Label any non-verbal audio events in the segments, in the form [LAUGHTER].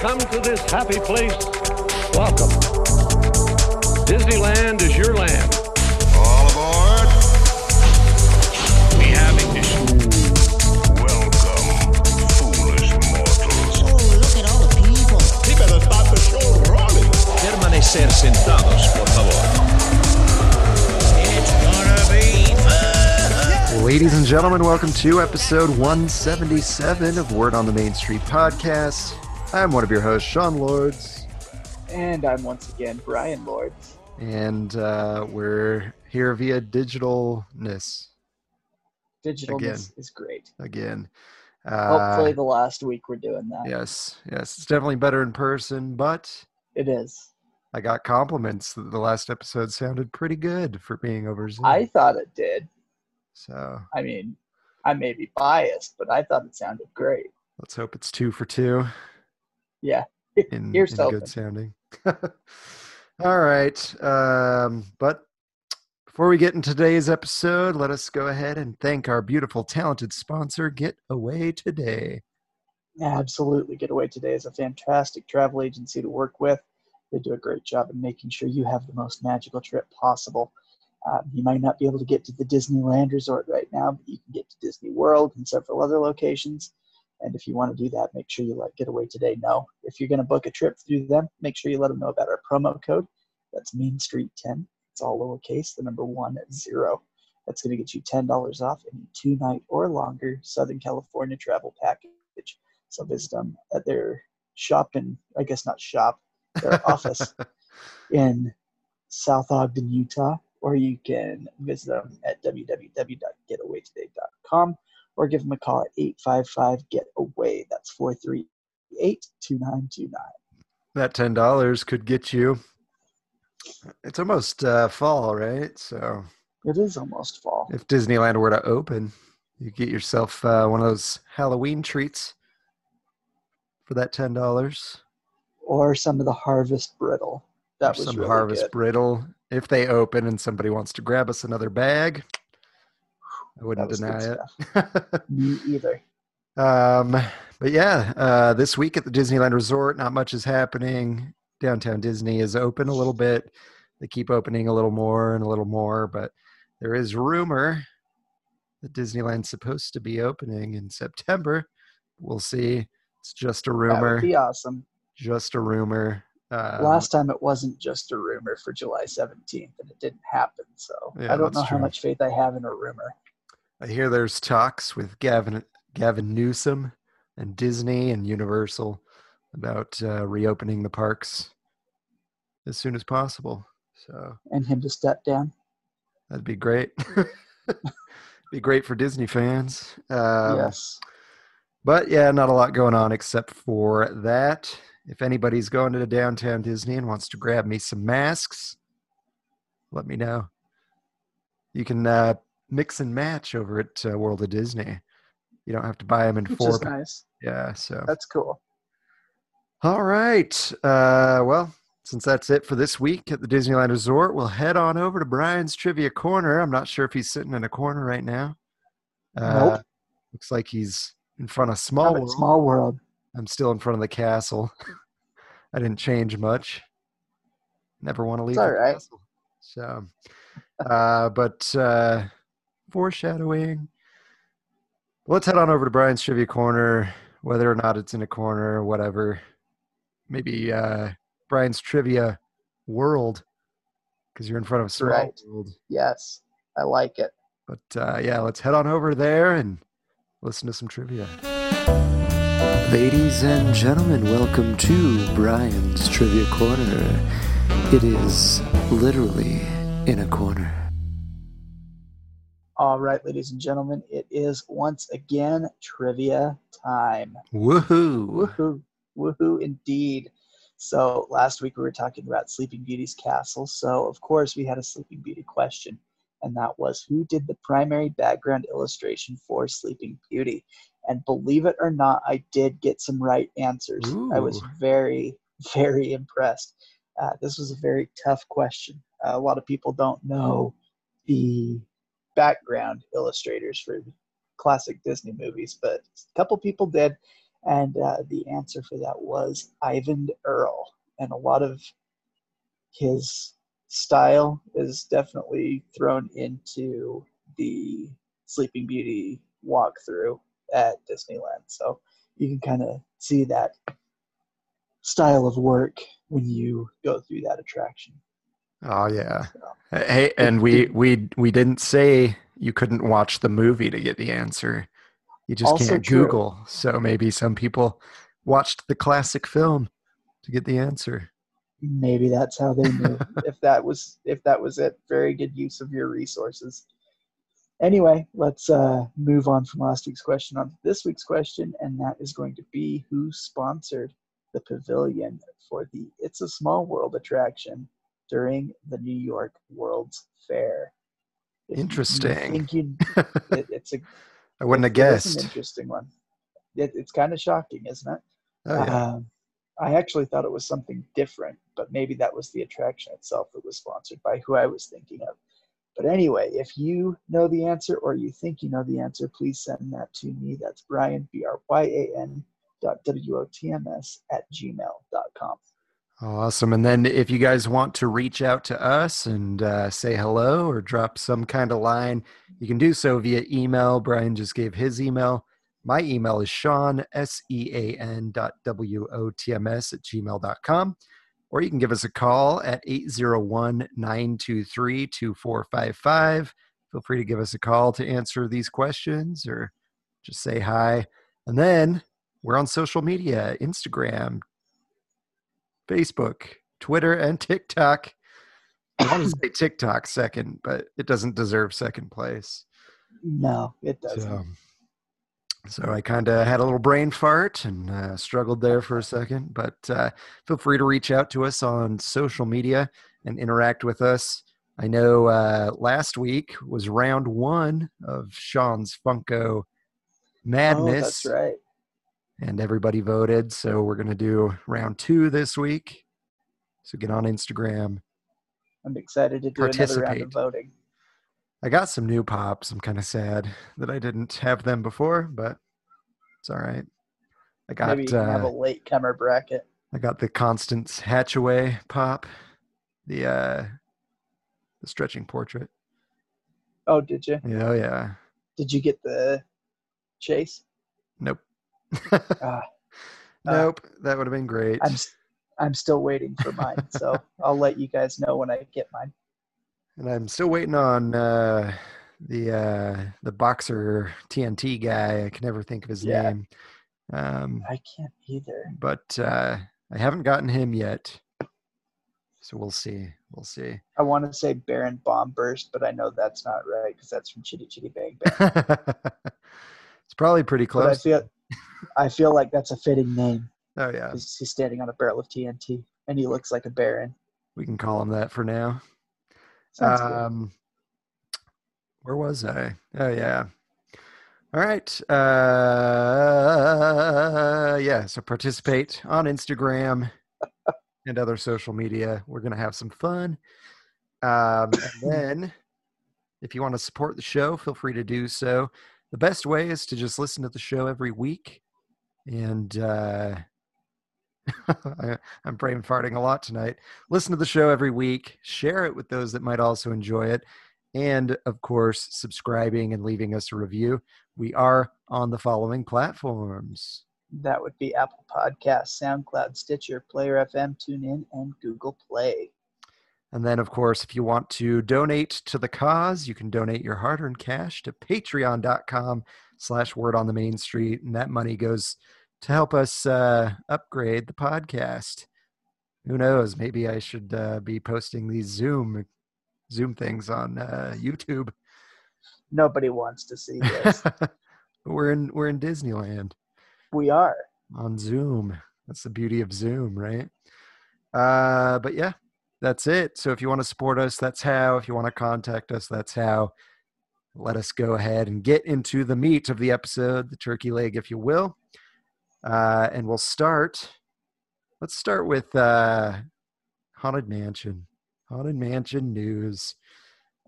come to this happy place, welcome. Disneyland is your land. All aboard. We have ignition. Welcome, foolish mortals. Oh, look at all the people. He better start the show rolling. Permanecer sentados, por favor. It's gonna be fun. Ladies and gentlemen, welcome to episode 177 of Word on the Main Street podcast. I'm one of your hosts, Sean Lords, And I'm once again Brian Lords. and uh, we're here via digitalness Digitalness Again. is great. again. Uh, Hopefully, the last week we're doing that. yes, yes, it's definitely better in person, but It is. I got compliments that the last episode sounded pretty good for being over Zoom. I thought it did. so I mean, I may be biased, but I thought it sounded great. let's hope it's two for two. Yeah. in, [LAUGHS] Here's in good sounding. [LAUGHS] All right. Um, but before we get into today's episode, let us go ahead and thank our beautiful, talented sponsor, Get Away Today. Absolutely. Getaway Today is a fantastic travel agency to work with. They do a great job in making sure you have the most magical trip possible. Um, you might not be able to get to the Disneyland Resort right now, but you can get to Disney World and several other locations. And if you want to do that, make sure you let Getaway Today know. If you're going to book a trip through them, make sure you let them know about our promo code. That's Main Street 10. It's all lowercase, the number one at zero. That's going to get you $10 off any two night or longer Southern California travel package. So visit them at their shop in, I guess not shop, their [LAUGHS] office in South Ogden, Utah, or you can visit them at www.getawaytoday.com or give them a call at 855 Get Away. That's 438 2929. That $10 could get you. It's almost uh, fall, right? So It is almost fall. if Disneyland were to open, you get yourself uh, one of those Halloween treats for that $10. Or some of the Harvest Brittle. That was some really harvest good. brittle. If they open and somebody wants to grab us another bag, I wouldn't deny it. [LAUGHS] Me either. um, but yeah, uh, this week at the Disneyland Resort, not much is happening. Downtown Disney is open a little bit. They keep opening a little more and a little more, but there is rumor that Disneyland's supposed to be opening in September. We'll see. It's just a That rumor. would be awesome. Just a rumor. Um, Last time it wasn't just a rumor for July 17th, and it didn't happen. So Yeah, I don't know how much faith I have in a rumor. I hear there's talks with Gavin Gavin Newsom and Disney and Universal about uh, reopening the parks as soon as possible. So And him to step down. that'd be great. [LAUGHS] be great for Disney fans. Um, yes. But yeah, not a lot going on except for that. If anybody's going to the downtown Disney and wants to grab me some masks, let me know. You can uh, mix and match over at uh, World of Disney. You don't have to buy them in Which four. is nice. Yeah, so. That's cool. All right. Uh, well, since that's it for this week at the Disneyland Resort, we'll head on over to Brian's Trivia Corner. I'm not sure if he's sitting in a corner right now. Uh, Nope. Looks like he's in front of Small World. Small World. I'm still in front of the castle. [LAUGHS] I didn't change much. Never want to leave It's the all right. castle. So, uh, but uh, foreshadowing. Let's head on over to Brian's trivia corner, whether or not it's in a corner or whatever. Maybe uh, Brian's trivia world, because you're in front of Small Right. World. Yes. I like it. But uh, yeah, let's head on over there and listen to some trivia. Ladies and gentlemen, welcome to Brian's Trivia Corner. It is literally in a corner. All right, ladies and gentlemen, it is once again trivia time. Woohoo! Woohoo. Woohoo indeed. So last week we were talking about Sleeping Beauty's castle. So of course we had a Sleeping Beauty question, and that was who did the primary background illustration for Sleeping Beauty? And believe it or not, I did get some right answers. I was very, very impressed. Uh, this was a very tough question. Uh, a lot of people don't know the background illustrators for classic Disney movies, but a couple people did. And uh, the answer for that was Eyvind Earle. And a lot of his style is definitely thrown into the Sleeping Beauty walkthrough at Disneyland. So you can kind of see that style of work when you go through that attraction. Oh yeah. Hey, and we we we didn't say you couldn't watch the movie to get the answer. You just Also can't true. Google. So maybe some people watched the classic film to get the answer. Maybe that's how they knew. [LAUGHS] if that was if that was it, very good use of your resources. Anyway, let's uh, move on from last week's question on to this week's question, and that is going to be who sponsored the pavilion for the It's a Small World attraction during the New York World's Fair. If you Interesting. think you- [LAUGHS] it, it's a I wouldn't have it is an guessed. interesting one. It, it's kind of shocking, isn't it? Oh, yeah. Um, I actually thought it was something different, but maybe that was the attraction itself that was sponsored by who I was thinking of. But anyway, if you know the answer or you think you know the answer, please send that to me. That's Brian, B R Y A N dot W O T M S at gmail.com. Awesome. And then if you guys want to reach out to us and uh, say hello or drop some kind of line, you can do so via email. Brian just gave his email. My email is Sean, S E A N dot W O T M S at gmail.com. Or you can give us a call at 801 923 2455. Feel free to give us a call to answer these questions or just say hi. And then we're on social media Instagram, Facebook, Twitter, and TikTok. I want to say TikTok second, but it doesn't deserve second place. No, it doesn't. So, so I kind of had a little brain fart and uh, struggled there for a second. But uh, feel free to reach out to us on social media and interact with us. I know uh, last week was round one of Sean's Funko Madness Oh, that's right. And everybody voted. So we're going to do round two this week. So get on Instagram. I'm excited to do another round Participate. of voting. I got some new pops. I'm kind of sad that I didn't have them before, but it's all right. I got Maybe you can have a uh, late comer bracket. I got the Constance Hatchaway pop, the uh, the stretching portrait. Oh, did you? Yeah, oh yeah. Did you get the chase? Nope. [LAUGHS] Ah, nope. that would have been great. I'm I'm still waiting for mine, so [LAUGHS] I'll let you guys know when I get mine. And I'm still waiting on uh, the uh, the boxer TNT guy. I can never think of his Yeah. name. Um, I can't either. but uh, I haven't gotten him yet. So we'll see. We'll see. I want to say Baron Bomburst, but I know that's not right because that's from Chitty Chitty Bang Bang. [LAUGHS] it's probably pretty But I close. feel I feel like that's a fitting name oh yeah, he's standing on a barrel of TNT and he looks like a Baron. we can call him that for now. Sounds good. Um, where was I? Oh yeah. All right. Uh, yeah. So participate on Instagram [LAUGHS] and other social media. We're gonna have some fun. Um, and then, if you want to support the show, feel free to do so. The best way is to just listen to the show every week, and uh, [LAUGHS] I, I'm brain farting a lot tonight. Listen to the show every week, share it with those that might also enjoy it, and of course, subscribing and leaving us a review. We are on the following platforms. That would be Apple Podcasts, SoundCloud, Stitcher, Player FM, TuneIn, and Google Play. And then, of course, if you want to donate to the cause, you can donate your hard-earned cash to patreon.com slash word on the main street. And that money goes to help us uh, upgrade the podcast. Who knows? Maybe I should uh, be posting these Zoom Zoom things on uh, YouTube. Nobody wants to see this. [LAUGHS] we're in we're in Disneyland we are. on Zoom. That's the beauty of Zoom, right? Uh, but yeah, that's it. So if you want to support us, that's how. If you want to contact us, that's how. Let us go ahead and get into the meat of the episode, the turkey leg, if you will. Uh, and we'll start. Let's start with uh, Haunted Mansion. Haunted Mansion news.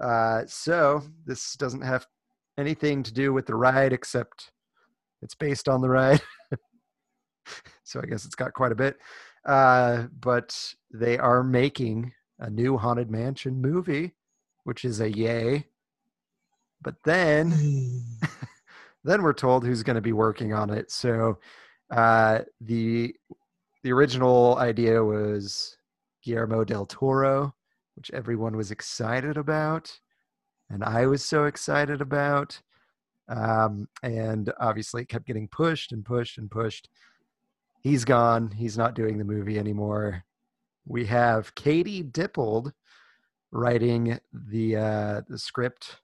Uh, so this doesn't have anything to do with the ride, except it's based on the ride. [LAUGHS] so I guess it's got quite a bit. Uh, but they are making a new Haunted Mansion movie, which is a yay. But then, [LAUGHS] then we're told who's going to be working on it. So uh, the the original idea was Guillermo del Toro, which everyone was excited about, and I was so excited about. Um, and obviously, it kept getting pushed and pushed and pushed. He's gone. He's not doing the movie anymore. We have Katie Dippold writing the uh, the script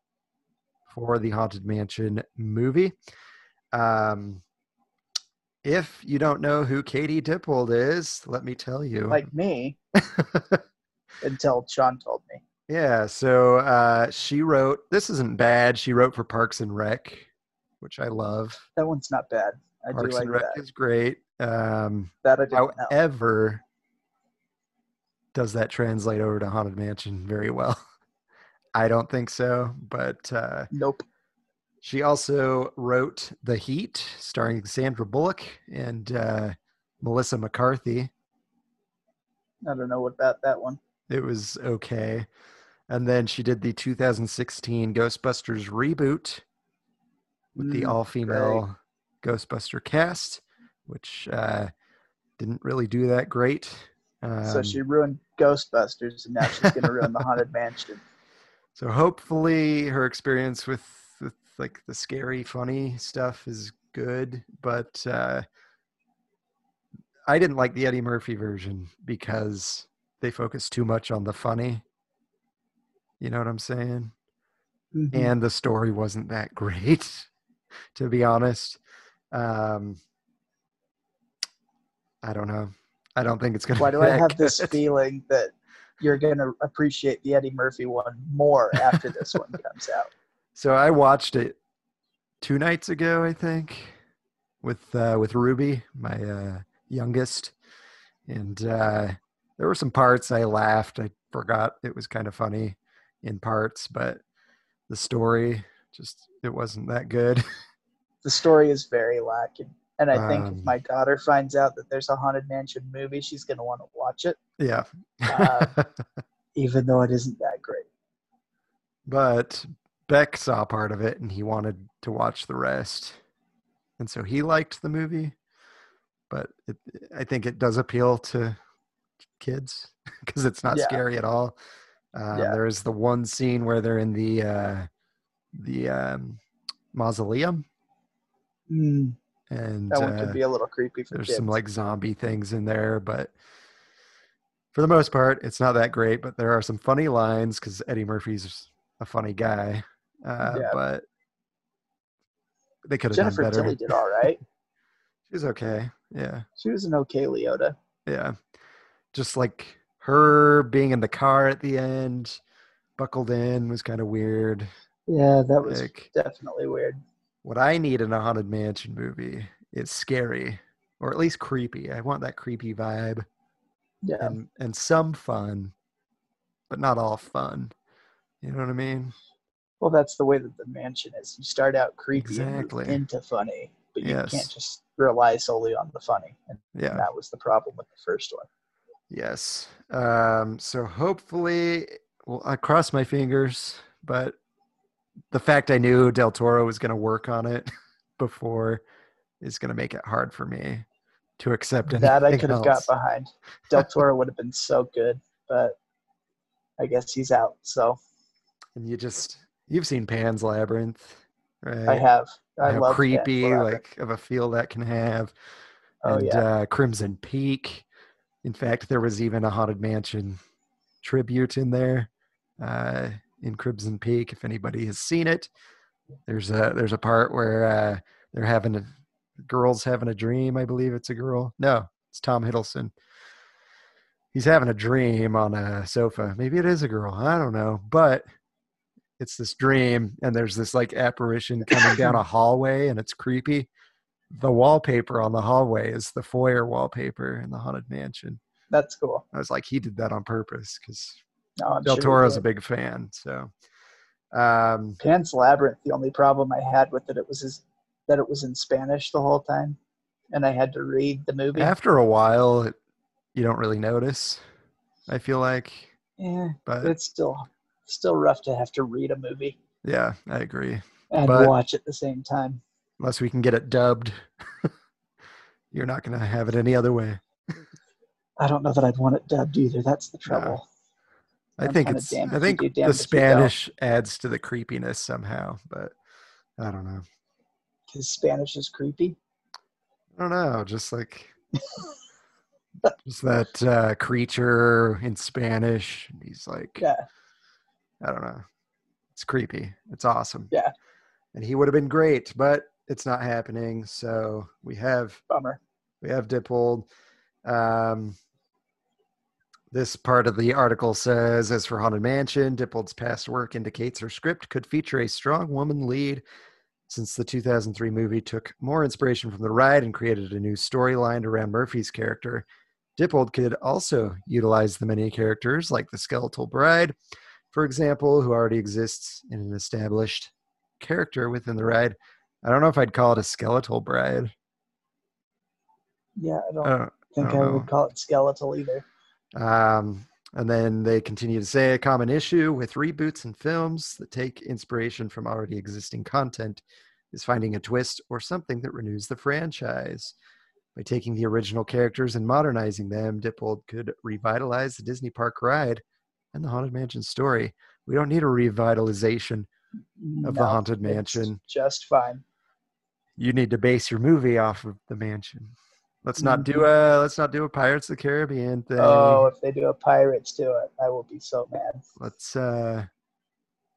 for the Haunted Mansion movie. Um, if you don't know who Katie Dippold is, let me tell you. Like me, [LAUGHS] until Sean told me. yeah, so uh, she wrote. This isn't bad. She wrote for Parks and Rec, which I love. That one's not bad. I Parks do like and Rec that. is great. Um, That I didn't know. however, does that translate over to Haunted Mansion very well? [LAUGHS] I don't think so, but uh, Nope. she also wrote The Heat, starring Sandra Bullock and uh, Melissa McCarthy. I don't know about that one. It was okay. And then she did the 2016 Ghostbusters reboot with the Mm, all female Ghostbuster cast, which uh, didn't really do that great. Um, so she ruined Ghostbusters, and now she's going to ruin the Haunted [LAUGHS] Mansion. So hopefully her experience with, with like the scary, funny stuff is good. But uh, I didn't like the Eddie Murphy version because they focus too much on the funny. You know what I'm saying? Mhm. And the story wasn't that [LAUGHS] great, to be honest. Um, I don't know. I don't think it's gonna. Why do I have this [LAUGHS] feeling that you're going to appreciate the Eddie Murphy one more after this one comes out? [LAUGHS] So I watched it two nights ago, I think, with uh, with Ruby, my uh, youngest, and uh, there were some parts I laughed. I forgot it was kind of funny in parts, but the story just it wasn't that good. [LAUGHS] The story is very lacking. And I think Um, if my daughter finds out that there's a Haunted Mansion movie, she's going to want to watch it, yeah, Uh, [LAUGHS] even though it isn't that great. but Beck saw part of it and he wanted to watch the rest, and so he liked the movie. But it, I think it does appeal to kids [LAUGHS] because it's not Yeah. scary at all. Um, Yeah. There is the one scene where they're in the uh, the um, mausoleum, Mm, and that one uh, could be a little creepy for there's kids. some like zombie things in there, but for the most part, it's not that great. But there are some funny lines because Eddie Murphy's a funny guy. Uh, Yeah. But they could have done better. Tilly did all right. [LAUGHS] She was okay. Yeah, She was an okay Leota. yeah. Just like her being in the car at the end, buckled in, was kind of weird. Yeah, that was Like definitely weird. What I need in a haunted mansion movie is scary, or at least creepy. I want that creepy vibe. Yeah. and and some fun, but not all fun. You know what I mean? Well, that's the way that the mansion is. You start out creepy Exactly. into funny, but you Yes. can't just rely solely on the funny. And Yeah. that was the problem with the first one. Yes. Um, so hopefully, well, I cross my fingers, but the fact I knew Del Toro was going to work on it [LAUGHS] before is going to make it hard for me to accept anything That I could have got behind. Del Toro would have been so good, but I guess he's out. So And you just you've seen Pan's Labyrinth, right? I have. I How love creepy, like of a feel that can have. Oh, and yeah. uh, Crimson Peak. In fact, there was even a Haunted Mansion tribute in there uh, in Crimson Peak. If anybody has seen it, there's a there's a part where uh, they're having a girl's having a dream. I believe it's a girl. No, it's Tom Hiddleston. He's having a dream on a sofa. Maybe it is a girl. I don't know, but it's this dream, and there's this like apparition coming down a [LAUGHS] hallway, and it's creepy the wallpaper on the hallway is the foyer wallpaper in the haunted mansion. That's cool. I was like, he did that on purpose because No, Del sure Toro's a big fan. So, um, Pan's Labyrinth. The only problem I had with it, it was his, that it was in Spanish the whole time. and I had to read the movie. After a while, it, you don't really notice. I feel like, yeah, but it's still still rough to have to read a movie yeah, I agree. and But- watch at the same time. Unless we can get it dubbed, [LAUGHS] you're not going to have it any other way. I don't know that I'd want it dubbed either. That's the trouble. I think it's. I think the damned if you don't. Spanish adds to the creepiness somehow, but I don't know. Because Spanish is creepy. I don't know. Just like [LAUGHS] just that uh, creature in Spanish. and He's like, Yeah. I don't know. It's creepy. It's awesome. Yeah. And he would have been great, but it's not happening. So we have Bummer. we have Dippold. Um, this part of the article says, as for Haunted Mansion, Dippold's past work indicates her script could feature a strong woman lead. Since the 2003 movie took more inspiration from the ride and created a new storyline around Murphy's character, Dippold could also utilize the many characters like the Skeletal Bride, for example, who already exists in an established character within the ride. I don't know if I'd call it a Skeletal Bride. Yeah, I don't I don't, think I know. would call it skeletal either. Um, and then they continue to say a common issue with reboots and films that take inspiration from already existing content is finding a twist or something that renews the franchise. By taking the original characters and modernizing them, Dippold could revitalize the Disney Park ride and the Haunted Mansion story. We don't need a revitalization of the No, Haunted it's Mansion. Just fine. You need to base your movie off of the mansion. Let's not do Mhm. a let's not do a Pirates of the Caribbean thing. Oh, if they do a Pirates to it, I will be so mad. let's uh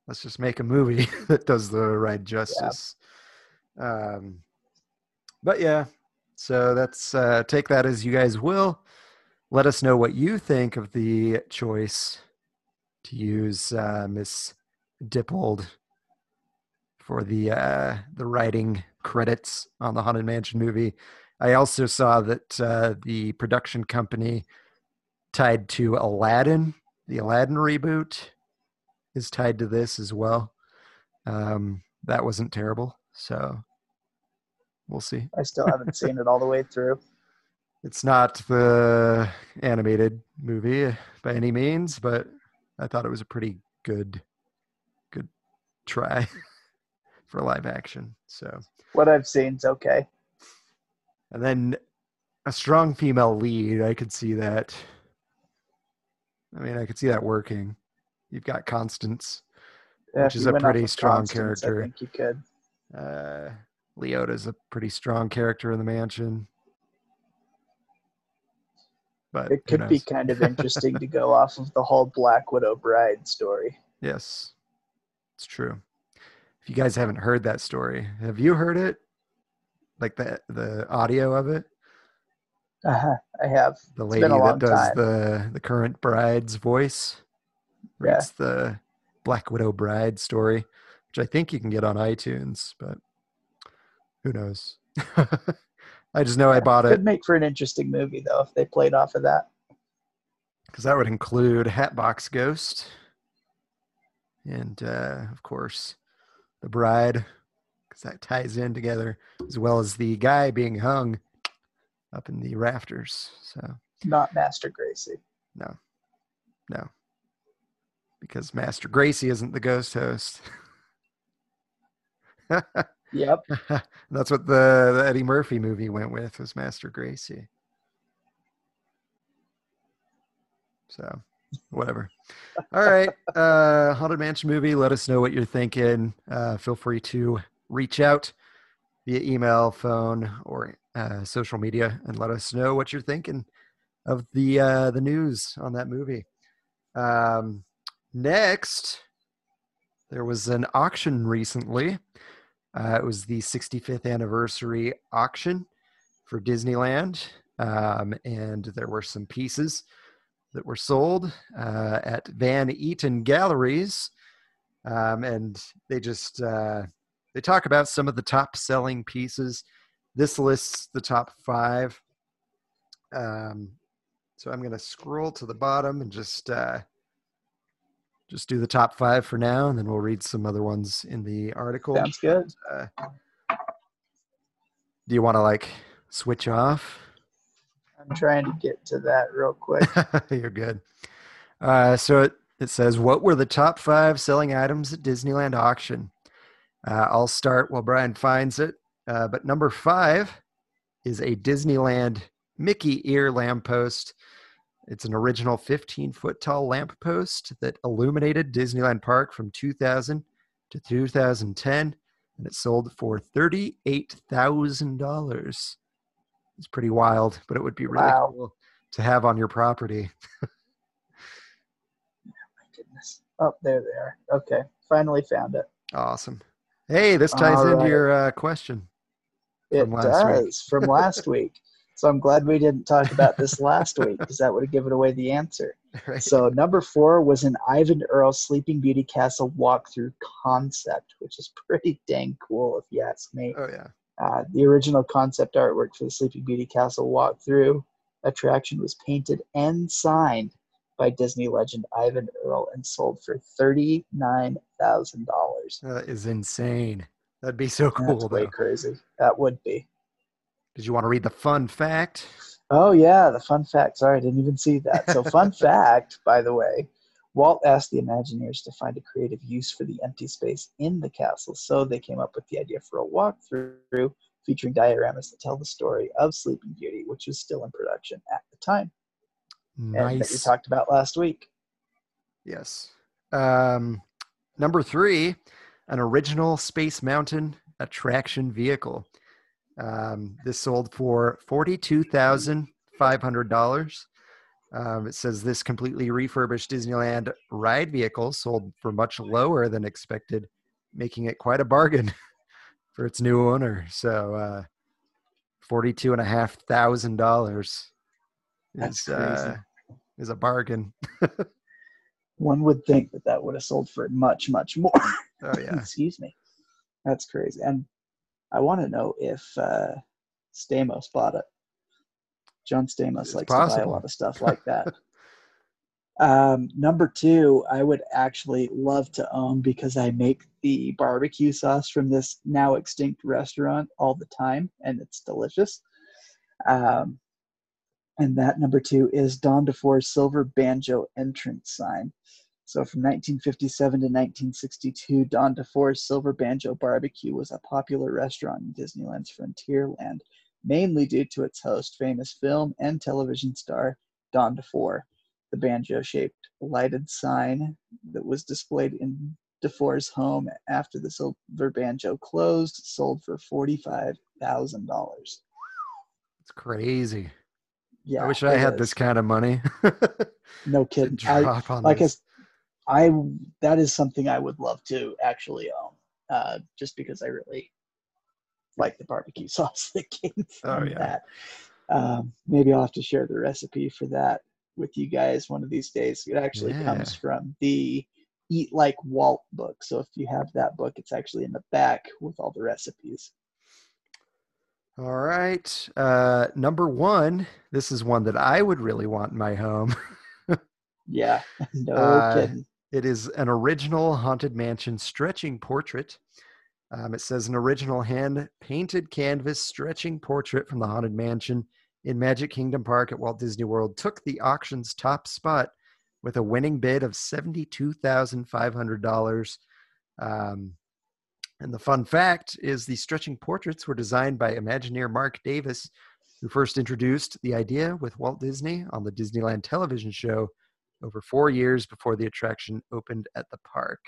let's just make a movie [LAUGHS] that does the right justice um but yeah so that's uh take that as you guys will let us know what you think of the choice to use uh miss dippold for the uh the writing credits on the haunted mansion movie i also saw that uh the production company tied to aladdin the aladdin reboot is tied to this as well. Um, that wasn't terrible, so we'll see. I still haven't seen it all the way through. [LAUGHS] It's not the animated movie by any means, but I thought it was a pretty good, good try [LAUGHS] for live action. So, What I've seen's okay. And then a strong female lead, I could see that. I mean, I could see that working. You've got Constance. Yeah, Which is a pretty strong Constance, character. I think you could. Uh, Leota's a pretty strong character in the mansion. But It could be kind of interesting to [LAUGHS] go off of the whole Black Widow bride story. Yes, it's true. If you guys haven't heard that story, have you heard it? Like the the audio of it? Uh-huh, I have. The It's lady that does time. the the current bride's voice Yeah. the Black Widow bride story, which I think you can get on iTunes, but who knows? [LAUGHS] I just know I bought it. it Could make for an interesting movie though if they played off of that. because that would include Hatbox Ghost, and uh, of course, the bride, because that ties in together, as well as the guy being hung up in the rafters. So Not Master Gracey. no, no, because Master Gracey isn't the ghost host. [LAUGHS] Yep. That's what the, the Eddie Murphy movie went with was Master Gracey. So, whatever. All right, uh, Haunted Mansion movie. Let us know what you're thinking. Uh, feel free to reach out via email, phone, or uh, social media, and let us know what you're thinking of the uh, the news on that movie. Um, next, there was an auction recently. Uh, it was the 65th anniversary auction for Disneyland, um, and there were some pieces that were sold uh, at Van Eaton Galleries, um, and they just uh, they talk about some of the top selling pieces. This lists the top five. Um, so I'm going to scroll to the bottom and just uh, just do the top five for now, and then we'll read some other ones in the article. Sounds good. Uh, do you want to like switch off. I'm trying to get to that real quick. [LAUGHS] You're good. Uh, so it, it says, What were the top five selling items at Disneyland auction? Uh, I'll start while Brian finds it. Uh, but number five is a Disneyland Mickey ear lamppost. It's an original 15 foot tall lamppost that illuminated Disneyland Park from 2000 to 2010, and it sold for $38,000. It's pretty wild, but it would be really Wow. cool to have on your property. [LAUGHS] Oh, my goodness. Oh, there they are. Okay, finally found it. Awesome. Hey, this ties All into right. your uh, question. It From last week. does from last week. So I'm glad we didn't talk about this last week because that would have given away the answer. [LAUGHS] Right? So number four was an Eyvind Earle Sleeping Beauty Castle walkthrough concept, which is pretty dang cool if you ask me. oh yeah. Uh, the original concept artwork for the Sleeping Beauty Castle walkthrough attraction was painted and signed by Disney legend Eyvind Earle and sold for thirty nine thousand dollars. That is insane. That'd be so cool. That's way though. crazy. That would be. Did you want to read the fun fact? Oh yeah, the fun fact. Sorry, I didn't even see that. So fun [LAUGHS] fact, by the way, Walt asked the Imagineers to find a creative use for the empty space in the castle, so they came up with the idea for a walkthrough featuring dioramas that tell the story of Sleeping Beauty, which was still in production at the time, and that we talked about last week. Yes. Um, number three, an original Space Mountain attraction vehicle. Um, this sold for forty-two thousand five hundred dollars. Um, it says this completely refurbished Disneyland ride vehicle sold for much lower than expected, making it quite a bargain [LAUGHS] for its new owner. So, uh, forty-two and a half thousand dollars That's uh, crazy. Is a bargain. [LAUGHS] One would think that that would have sold for much, much more. Oh [LAUGHS] yeah. Excuse me. That's crazy. And I want to know if uh, Stamos bought it. John Stamos It's likes to buy a lot of stuff like that. [LAUGHS] um, number two, I would actually love to own because I make the barbecue sauce from this now extinct restaurant all the time, and it's delicious. Um, and that number two is Don DeFore's silver banjo entrance sign. So from 1957 to 1962, Don DeFore's Silver Banjo Barbecue was a popular restaurant in Disneyland's Frontierland, mainly due to its host, famous film and television star Don DeFore. The banjo-shaped lighted sign that was displayed in DeFore's home after the Silver Banjo closed sold for forty-five thousand dollars. It's crazy. Yeah, I wish I had is. this kind of money. [LAUGHS] No kidding. I, like this. as I that is something I would love to actually own, uh, just because I really like the barbecue [LAUGHS] sauce that came Oh, from yeah. that. Um, maybe I'll have to share the recipe for that with you guys one of these days. It actually comes from the Eat Like Walt book. So if you have that book, it's actually in the back with all the recipes. All right. Uh, number one, this is one that I would really want in my home. Yeah, [LAUGHS] [LAUGHS] no Uh, kidding. It is an original Haunted Mansion stretching portrait. Um, it says an original hand painted canvas stretching portrait from the Haunted Mansion in Magic Kingdom Park at Walt Disney World took the auction's top spot with a winning bid of $72,500. Um, and the fun fact is the stretching portraits were designed by Imagineer Marc Davis, who first introduced the idea with Walt Disney on the Disneyland television show over four years before the attraction opened at the park.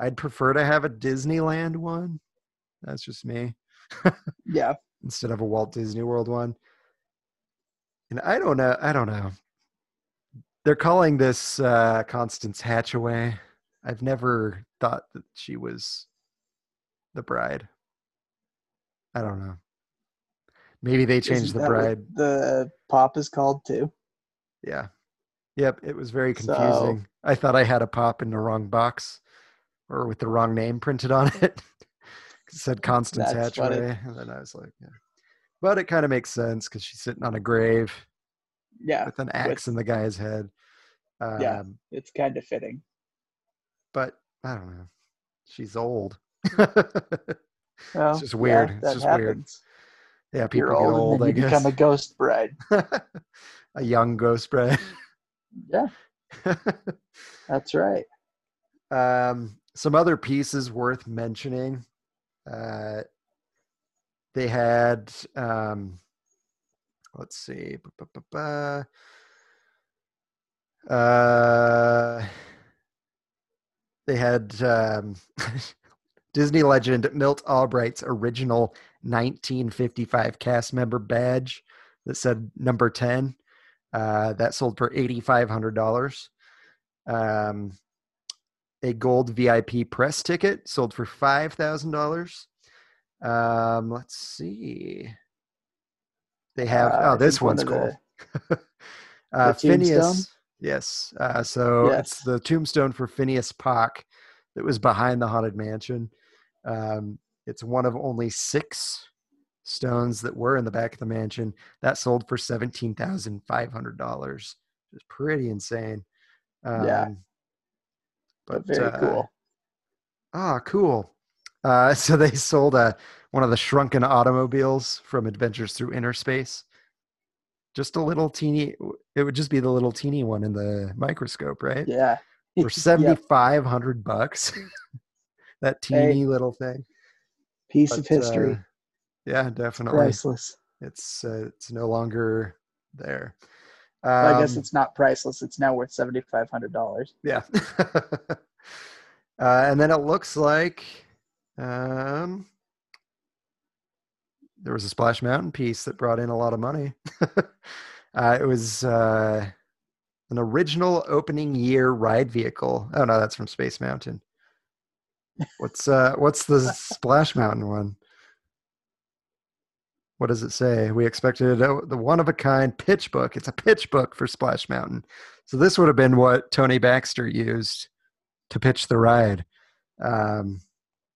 I'd prefer to have a Disneyland one. That's just me. [LAUGHS] Yeah, Instead of a Walt Disney World one. And I don't know. I don't know. They're calling this uh, Constance Hatchaway. I've never thought that she was the bride. I don't know. Maybe they changed the bride. The pop is called too. Yeah. Yep. It was very So- confusing. I thought I had a pop in the wrong box or with the wrong name printed on it. [LAUGHS] it said Constance That's funny. Hatchaway. And then I was like, yeah. But it kind of makes sense because she's sitting on a grave Yeah, with an axe in the guy's head. Um, Yeah. it's kind of fitting. But I don't know. She's old. [LAUGHS] Well, just weird. Yeah, It's just weird. Yeah, people You're get old, old. I and then you guess become a ghost bride. [LAUGHS] a young ghost bride. [LAUGHS] Yeah, that's right. um, some other pieces worth mentioning. Uh, they had, um, let's see. Uh, they had um, Disney legend Milt Albright's original 1955 cast member badge that said number 10. Uh, that sold for $8,500. Um, a gold VIP press ticket sold for $5,000. Um, let's see. They have, Uh, oh, this think one one's cool. the- [LAUGHS] uh? Phineas. Yes. Uh, so it's the tombstone for Phineas Pock that was behind the Haunted Mansion. Um, it's one of only six stones that were in the back of the mansion. That sold for seventeen thousand five hundred dollars. It's pretty insane. Um, Yeah. But very uh, cool. Ah, cool. Uh, [LAUGHS] so they sold a one of the shrunken automobiles from Adventures Through Inner Space. Just a little teeny. It would just be the little teeny one in the microscope, right? Yeah. [LAUGHS] For seventy five hundred bucks. [LAUGHS] that Hey. teeny little thing. Piece But, of history. uh, yeah, definitely. priceless. It's uh, it's no longer there. Well, I guess Um, it's not priceless. It's now worth seventy five hundred dollars. Yeah. [LAUGHS] uh, and then it looks like um, there was a Splash Mountain piece that brought in a lot of money. [LAUGHS] uh, it was uh, an original opening year ride vehicle. Oh no, that's from Space Mountain. What's uh, what's the [LAUGHS] Splash Mountain one? What does it say? We expected uh, the one of a kind pitch book. It's a pitch book for Splash Mountain. So this would have been what Tony Baxter used to pitch the ride um,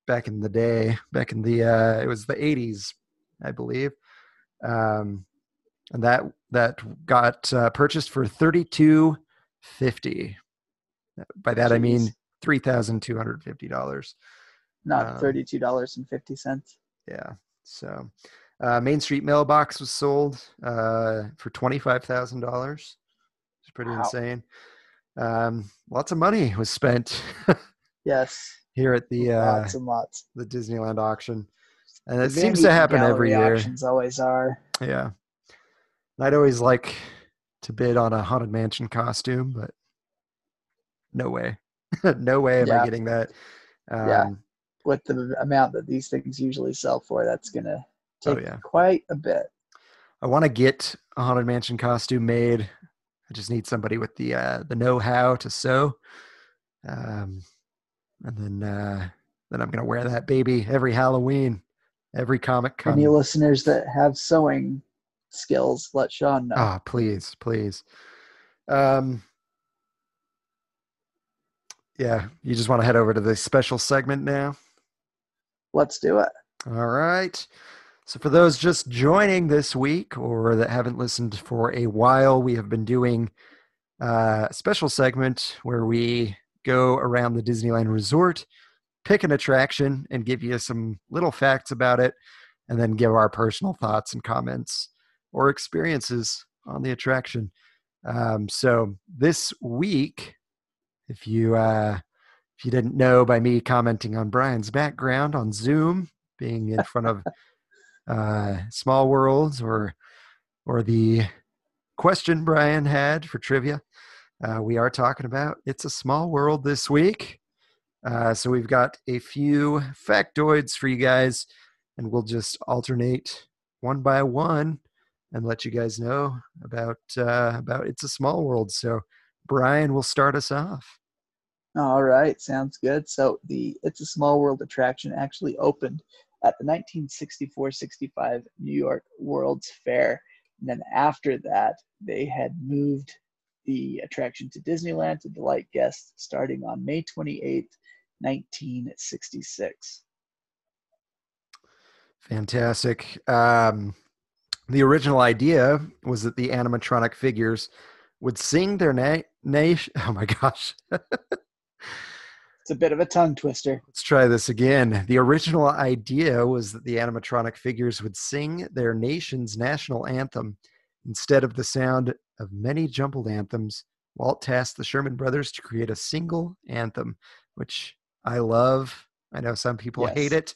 back in the day. Back in the uh, it was the '80s, I believe, um, and that that got uh, purchased for thirty-two fifty. By that I mean Jeez. Three thousand two hundred fifty dollars. Not Um, thirty two dollars and fifty cents. Yeah. So, uh, Main Street Mailbox was sold uh, for twenty five thousand dollars. It's pretty Wow. insane. Um, lots of money was spent [LAUGHS] Yes. here at the uh, lots and lots. the Disneyland auction, and it seems to happen every year. Auctions always are. Yeah. And I'd always like to bid on a haunted mansion costume, but no way, [LAUGHS] no way am I getting that. Um, Yeah. With the amount that these things usually sell for, that's gonna Oh, take yeah. quite a bit. I want to get a haunted mansion costume made. I just need somebody with the uh, the know how to sew, um, and then uh, then I'm gonna wear that baby every Halloween, every Comic Con. Any listeners that have sewing skills, let Sean know. Ah, please, please. Um, yeah, you just want to head over to the special segment now. Let's do it. All right. So, for those just joining this week or that haven't listened for a while, we have been doing uh, a special segment where we go around the Disneyland Resort, pick an attraction, and give you some little facts about it, and then give our personal thoughts and comments or experiences on the attraction. Um, so, this week, if you uh, if you didn't know by me commenting on Brian's background on Zoom, being in front of [LAUGHS] uh, Small Worlds or or the question Brian had for trivia, uh, we are talking about It's a Small World this week. Uh, so we've got a few factoids for you guys, and we'll just alternate one by one and let you guys know about uh, about It's a Small World. So Brian will start us off. All right, sounds good. So the It's a Small World attraction actually opened at the 1964-65 New York World's Fair. And then after that, they had moved the attraction to Disneyland to delight guests starting on May 28th, 1966. Fantastic. Um, the original idea was that the animatronic figures would sing their na- nation. [LAUGHS] Oh my gosh. [LAUGHS] It's a bit of a tongue twister. Let's try this again. The original idea was that the animatronic figures would sing their nation's national anthem instead of the sound of many jumbled anthems. Walt tasked the Sherman brothers to create a single anthem, which I love. I know some people Yes. hate it,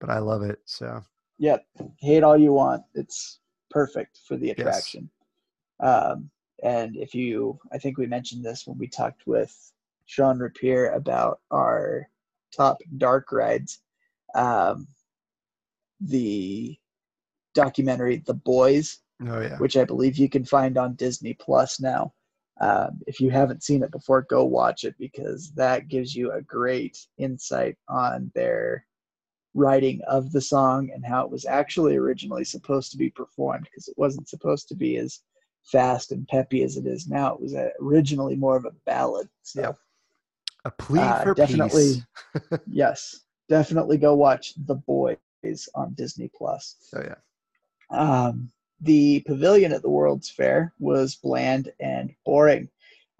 but I love it. So Yep. Hate all you want. It's perfect for the attraction. Um, and if you, I think we mentioned this when we talked with Sean Rapier about our top dark rides. Um, the documentary The Boys, oh yeah, which I believe you can find on Disney Plus now. Um, if you haven't seen it before, go watch it because that gives you a great insight on their writing of the song and how it was actually originally supposed to be performed because it wasn't supposed to be as fast and peppy as it is now. It was originally more of a ballad. So, Yeah. A plea uh, for definitely- peace. [LAUGHS] yes, definitely go watch The Boys on Disney Plus. Oh yeah, Um, the pavilion at the World's Fair was bland and boring.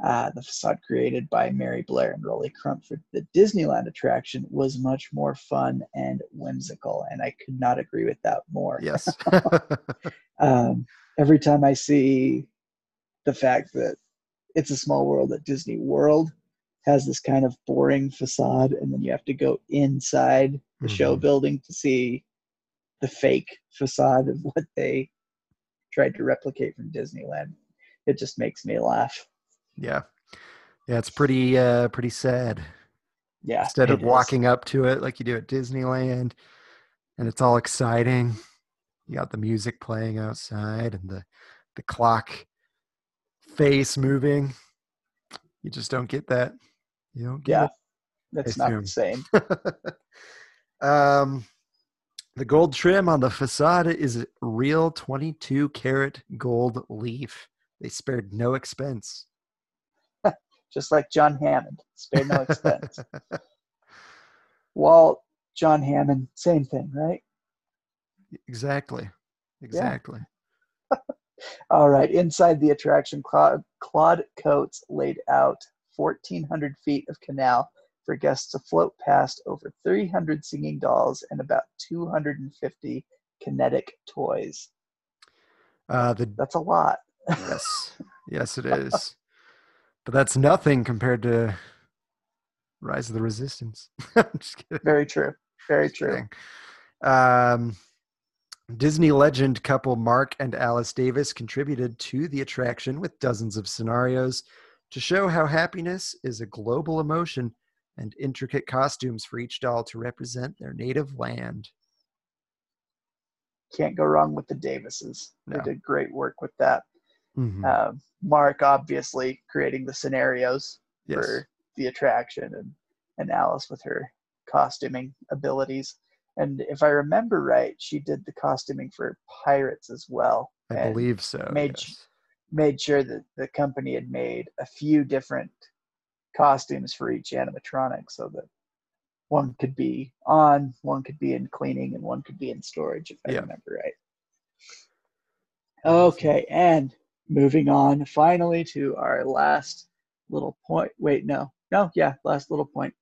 Uh, the facade created by Mary Blair and Rolly Crump for the Disneyland attraction was much more fun and whimsical, and I could not agree with that more. yes, [LAUGHS] Um, every time I see the fact that it's a small world at Disney World has this kind of boring facade, and then you have to go inside the show Mhm. building to see the fake facade of what they tried to replicate from Disneyland. It just makes me laugh. yeah, yeah. It's pretty uh pretty sad. Yeah. instead of is. walking up to it like you do at Disneyland and it's all exciting. You got the music playing outside and the the clock face moving. You just don't get that. You don't Yeah. get That's not the same. [LAUGHS] um the gold trim on the facade is real 22 karat gold leaf. They spared no expense. [LAUGHS] Just like John Hammond. spared no expense. [LAUGHS] Walt, John Hammond, same thing, right? exactly. Exactly. All right, inside the attraction, Claude, Claude Coats laid out 1,400 feet of canal for guests to float past over 300 singing dolls and about 250 kinetic toys. Uh the That's a lot. Yes, [LAUGHS] yes, it is. But that's nothing compared to Rise of the Resistance. [LAUGHS] I'm just kidding. Very true. Very just true. kidding. Um, Disney legend couple Marc and Alice Davis contributed to the attraction with dozens of scenarios to show how happiness is a global emotion and intricate costumes for each doll to represent their native land. Can't go wrong with the Davises. No. They did great work with that. Mhm. Um, Marc, obviously, creating the scenarios yes. for the attraction and, and Alice with her costuming abilities. And if I remember right, she did the costuming for Pirates as well. I believe so. made yes. Made sure that the company had made a few different costumes for each animatronic so that one could be on, one could be in cleaning, and one could be in storage, if I Yeah. remember right. Okay, and moving on finally to our last little point. Wait, no, no, yeah, last little point.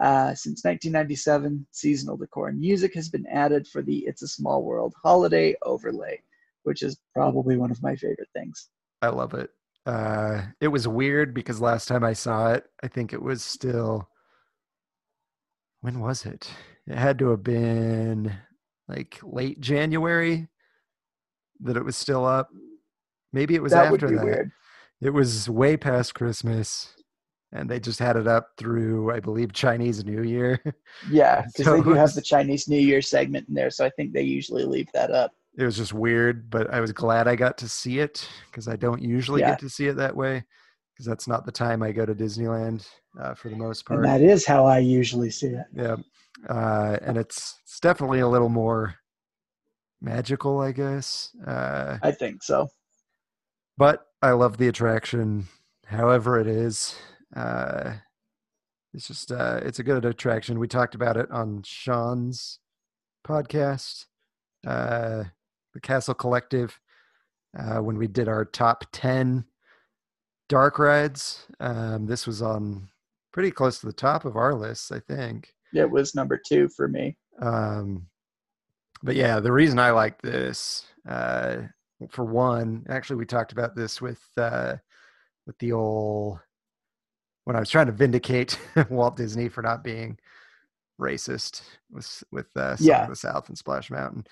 Uh, since 1997, seasonal decor and music has been added for the It's a Small World holiday overlay, which is probably one of my favorite things. I love it. Uh, it was weird because last time I saw it, I think it was still. When was it? It had to have been like late January that it was still up. Maybe it was that after that. weird. It was way past Christmas, and they just had it up through, I believe, Chinese New Year. Yeah, [LAUGHS] because So they do have the Chinese New Year segment in there, so I think they usually leave that up. It was just weird, but I was glad I got to see it because I don't usually Yeah. get to see it that way because that's not the time I go to Disneyland uh, for the most part. And that is how I usually see it. Yeah, uh, and it's it's definitely a little more magical, I guess. Uh, I think so. but I love the attraction, however it is. Uh, it's just uh, it's a good attraction. We talked about it on Sean's podcast, uh, the Castle Collective, uh, when we did our top ten dark rides. Um, this was on pretty close to the top of our list, I think. It was number two for me. Um, but yeah, the reason I like this, uh, for one, actually, we talked about this with uh, with the old when I was trying to vindicate [LAUGHS] Walt Disney for not being racist with with uh, Song Yeah. of the South and Splash Mountain,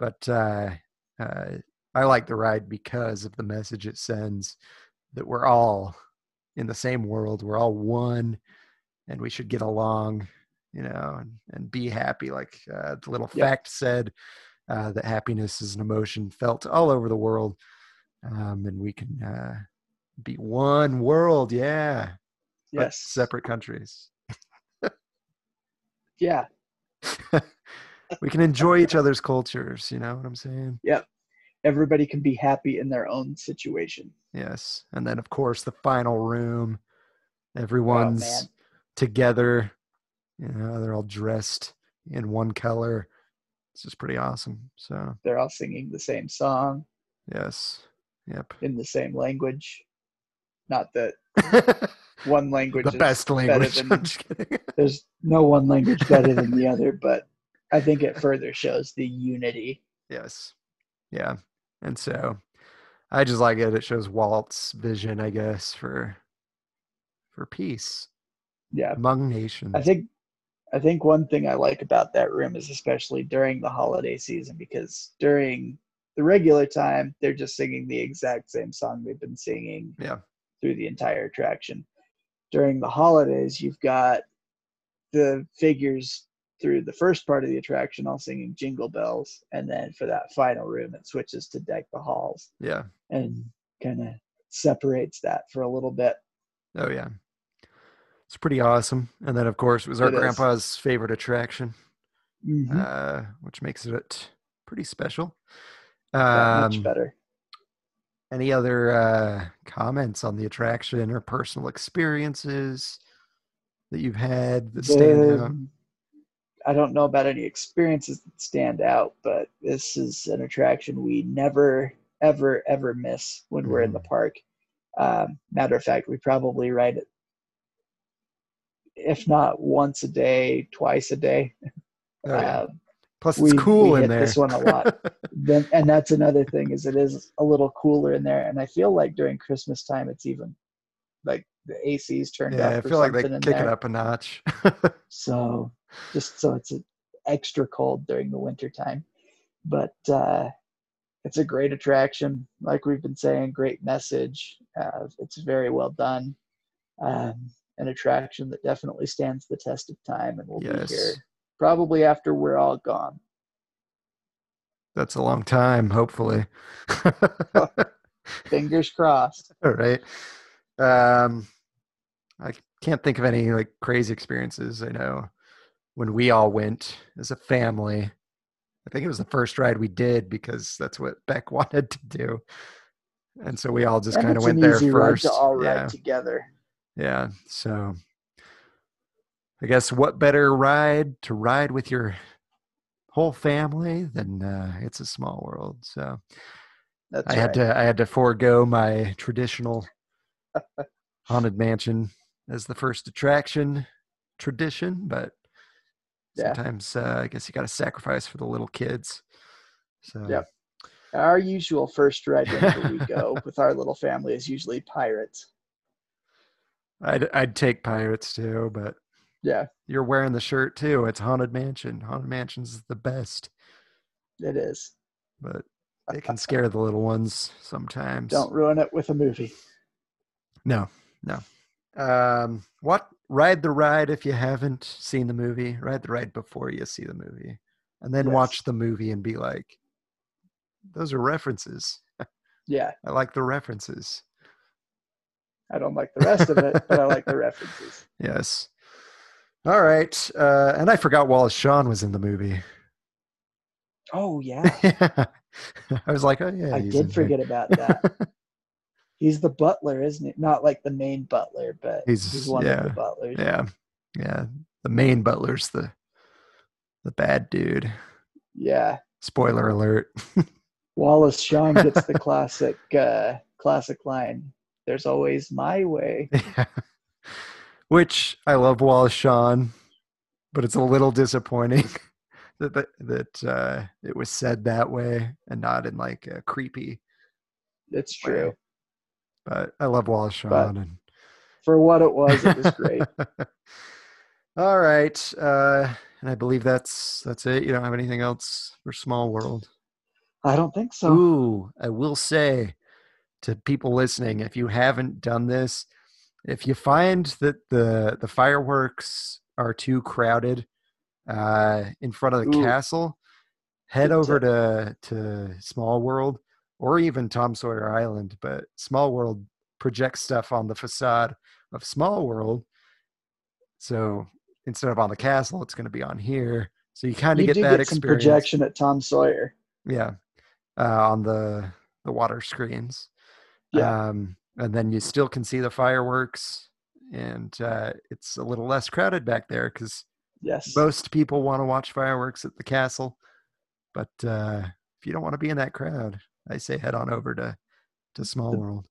but uh, uh, I like the ride because of the message it sends that we're all in the same world, we're all one, and we should get along, you know, and, and be happy. Like uh, the little Yeah. fact said uh, that happiness is an emotion felt all over the world, um, and we can uh, be one world. Yeah, but Yes. separate countries. [LAUGHS] Yeah. We can enjoy each other's cultures. You know what I'm saying? Yep. Everybody can be happy in their own situation. Yes, and then of course the final room. Oh, Everyone's man. together. You know, they're all dressed in one color. It's just pretty awesome. So They're all singing the same song yes, yep. in the same language. Not that [LAUGHS] one language the best language. than [LAUGHS] I'm just kidding. there's no one language better than the [LAUGHS] other, but I think it further shows the unity. yes, yeah, and so I just like it. It shows Walt's vision, I guess, for for peace Yeah. among nations. I think I think one thing I like about that room is especially during the holiday season because during the regular time they're just singing the exact same song they've been singing Yeah. through the entire attraction. During the holidays, you've got the figures through the first part of the attraction all singing jingle bells and then for that final room it switches to deck the halls yeah. and kind of separates that for a little bit. Oh yeah. It's pretty awesome. And then of course it was our It is. grandpa's favorite attraction, Mhm. uh, which makes it pretty special. Um, much better. any other uh, comments on the attraction or personal experiences that you've had that stand out? The- I don't know about any experiences that stand out, but this is an attraction we never, ever, ever miss when we're in the Mm-hmm. park. Um, matter of fact, we probably ride it, if not once a day, twice a day. Oh, yeah. Um, Plus, we- it's cool we in hit there. this one a lot. [LAUGHS] then, and that's another thing is it is a little cooler in there, and I feel like during Christmas time it's even like the AC's turned yeah, I up. or feel like they kick there. it up a notch. [LAUGHS] so just so it's extra cold during the winter time. But uh it's a great attraction. Like we've been saying great message. Uh, it's very well done. Um, an attraction that definitely stands the test of time and will be here probably after we're all gone. That's a long time, hopefully. [LAUGHS] fingers crossed. All right. Um, I can't think of any like crazy experiences. I know when we all went as a family. I think it was the first ride we did because that's what Beck [LAUGHS] wanted to do, and so we all just kind of went there first. to all ride yeah, together yeah. So I guess what better ride to ride with your whole family than uh, it's a small world. So that's I right. had to I had to forego my traditional [LAUGHS] haunted mansion as the first attraction tradition, but Yeah. sometimes uh, I guess you got to sacrifice for the little kids. So Yep. our usual first ride whenever we go [LAUGHS] with our little family is usually pirates I'd I'd take pirates too, but yeah you're wearing the shirt too. It's haunted mansion. Haunted mansion's the best, it is but [LAUGHS] they can scare the little ones sometimes. Don't ruin it with a movie. No, no. Um, what ride the ride if you haven't seen the movie? Ride the ride before you see the movie, and then Yes. watch the movie and be like, "Those are references. Yeah, [LAUGHS] I like the references." I don't like the rest of it, but I like the [LAUGHS] references. Yes. All right. Uh, and I forgot Wallace Shawn was in the movie. Oh [LAUGHS] yeah, I was like, "Oh yeah." I did here." forget about that. He's the butler, isn't he? Not like the main butler, but He's- he's, one yeah, of the butlers. yeah, yeah. The main butler's the the bad dude. Yeah. Spoiler alert. [LAUGHS] Wallace Shawn gets the [LAUGHS] classic uh classic line. There's always my way. Yeah. which I love Wallace Shawn, but it's a little disappointing [LAUGHS] that that, that uh, it was said that way and not in like a creepy. It's true. But I love Wallace Shawn and For what it was, it was great. [LAUGHS] All right, uh, and I believe that's that's it. You don't have anything else for Small World. I don't think so. Ooh, I will say to people listening, if you haven't done this, if you find that the the fireworks are too crowded uh, in front of the Ooh. castle, head Good over tip. to to Small World or even Tom Sawyer Island. But Small World projects stuff on the facade of Small World, so instead of on the castle, it's going to be on here. So you kind of get that get experience. projection at Tom Sawyer. Yeah, uh, on the the water screens. Yeah. Um, and then you still can see the fireworks, and uh, it's a little less crowded back there because Yes. most people want to watch fireworks at the castle. But uh, if you don't want to be in that crowd, I say head on over to to Small World.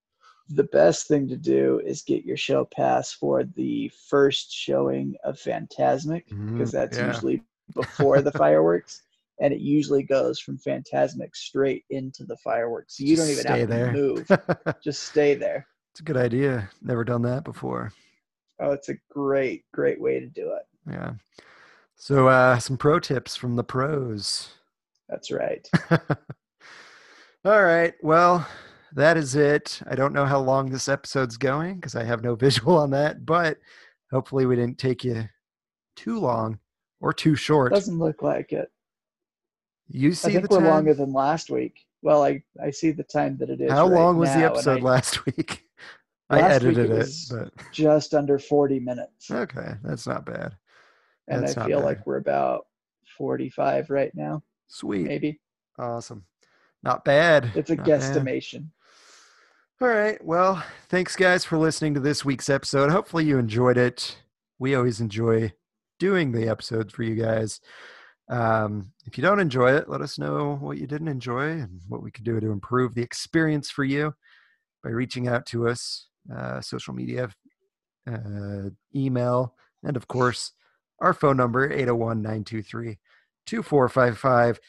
the best thing to do is get your show pass for the first showing of Fantasmic because Mm, that's yeah. usually [LAUGHS] before the fireworks, and it usually goes from Fantasmic straight into the fireworks. So you don't even have stay to move; [LAUGHS] just stay there. it's a good idea. Never done that before. Oh, it's a great, great way to do it. Yeah. So uh, some pro tips from the pros. That's right. [LAUGHS] All right. Well, that is it. I don't know how long this episode's going because I have no [LAUGHS] visual on that, but hopefully we didn't take you too long or too short. Doesn't look like it. you see, I think we're time? longer than last week. Well, I I see the time that it is. how right long was the episode I- last [LAUGHS] week? I Last week edited it it, but Just under forty minutes, okay, that's not bad. and that's I feel bad. like we're about forty-five right now, Sweet. maybe. Awesome. Not bad. It's a not bad. guesstimation. All right. Well, thanks guys for listening to this week's episode. Hopefully you enjoyed it. We always enjoy doing the episodes for you guys. Um, if you don't enjoy it, let us know what you didn't enjoy and what we could do to improve the experience for you by reaching out to us, uh, social media, uh, email, and of course, our phone number, 801 923 2455.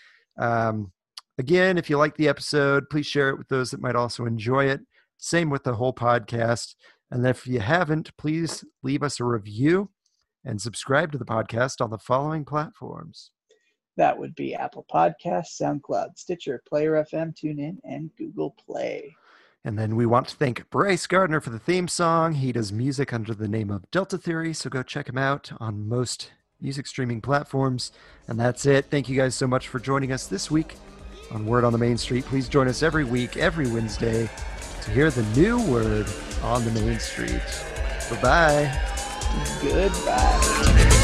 Again, if you like the episode, please share it with those that might also enjoy it. Same with the whole podcast. And if you haven't, please leave us a review and subscribe to the podcast on the following platforms. That would be Apple Podcasts, SoundCloud, Stitcher, Player FM, TuneIn, and Google Play. And then we want to thank Bryce Gardner for the theme song. He does music under the name of Delta Theory, so go check him out on most music streaming platforms. And that's it. Thank you guys so much for joining us this week on Word on the Main Street. Please join us every week, every Wednesday, to hear the new word on the Main Street. Bye bye. Goodbye.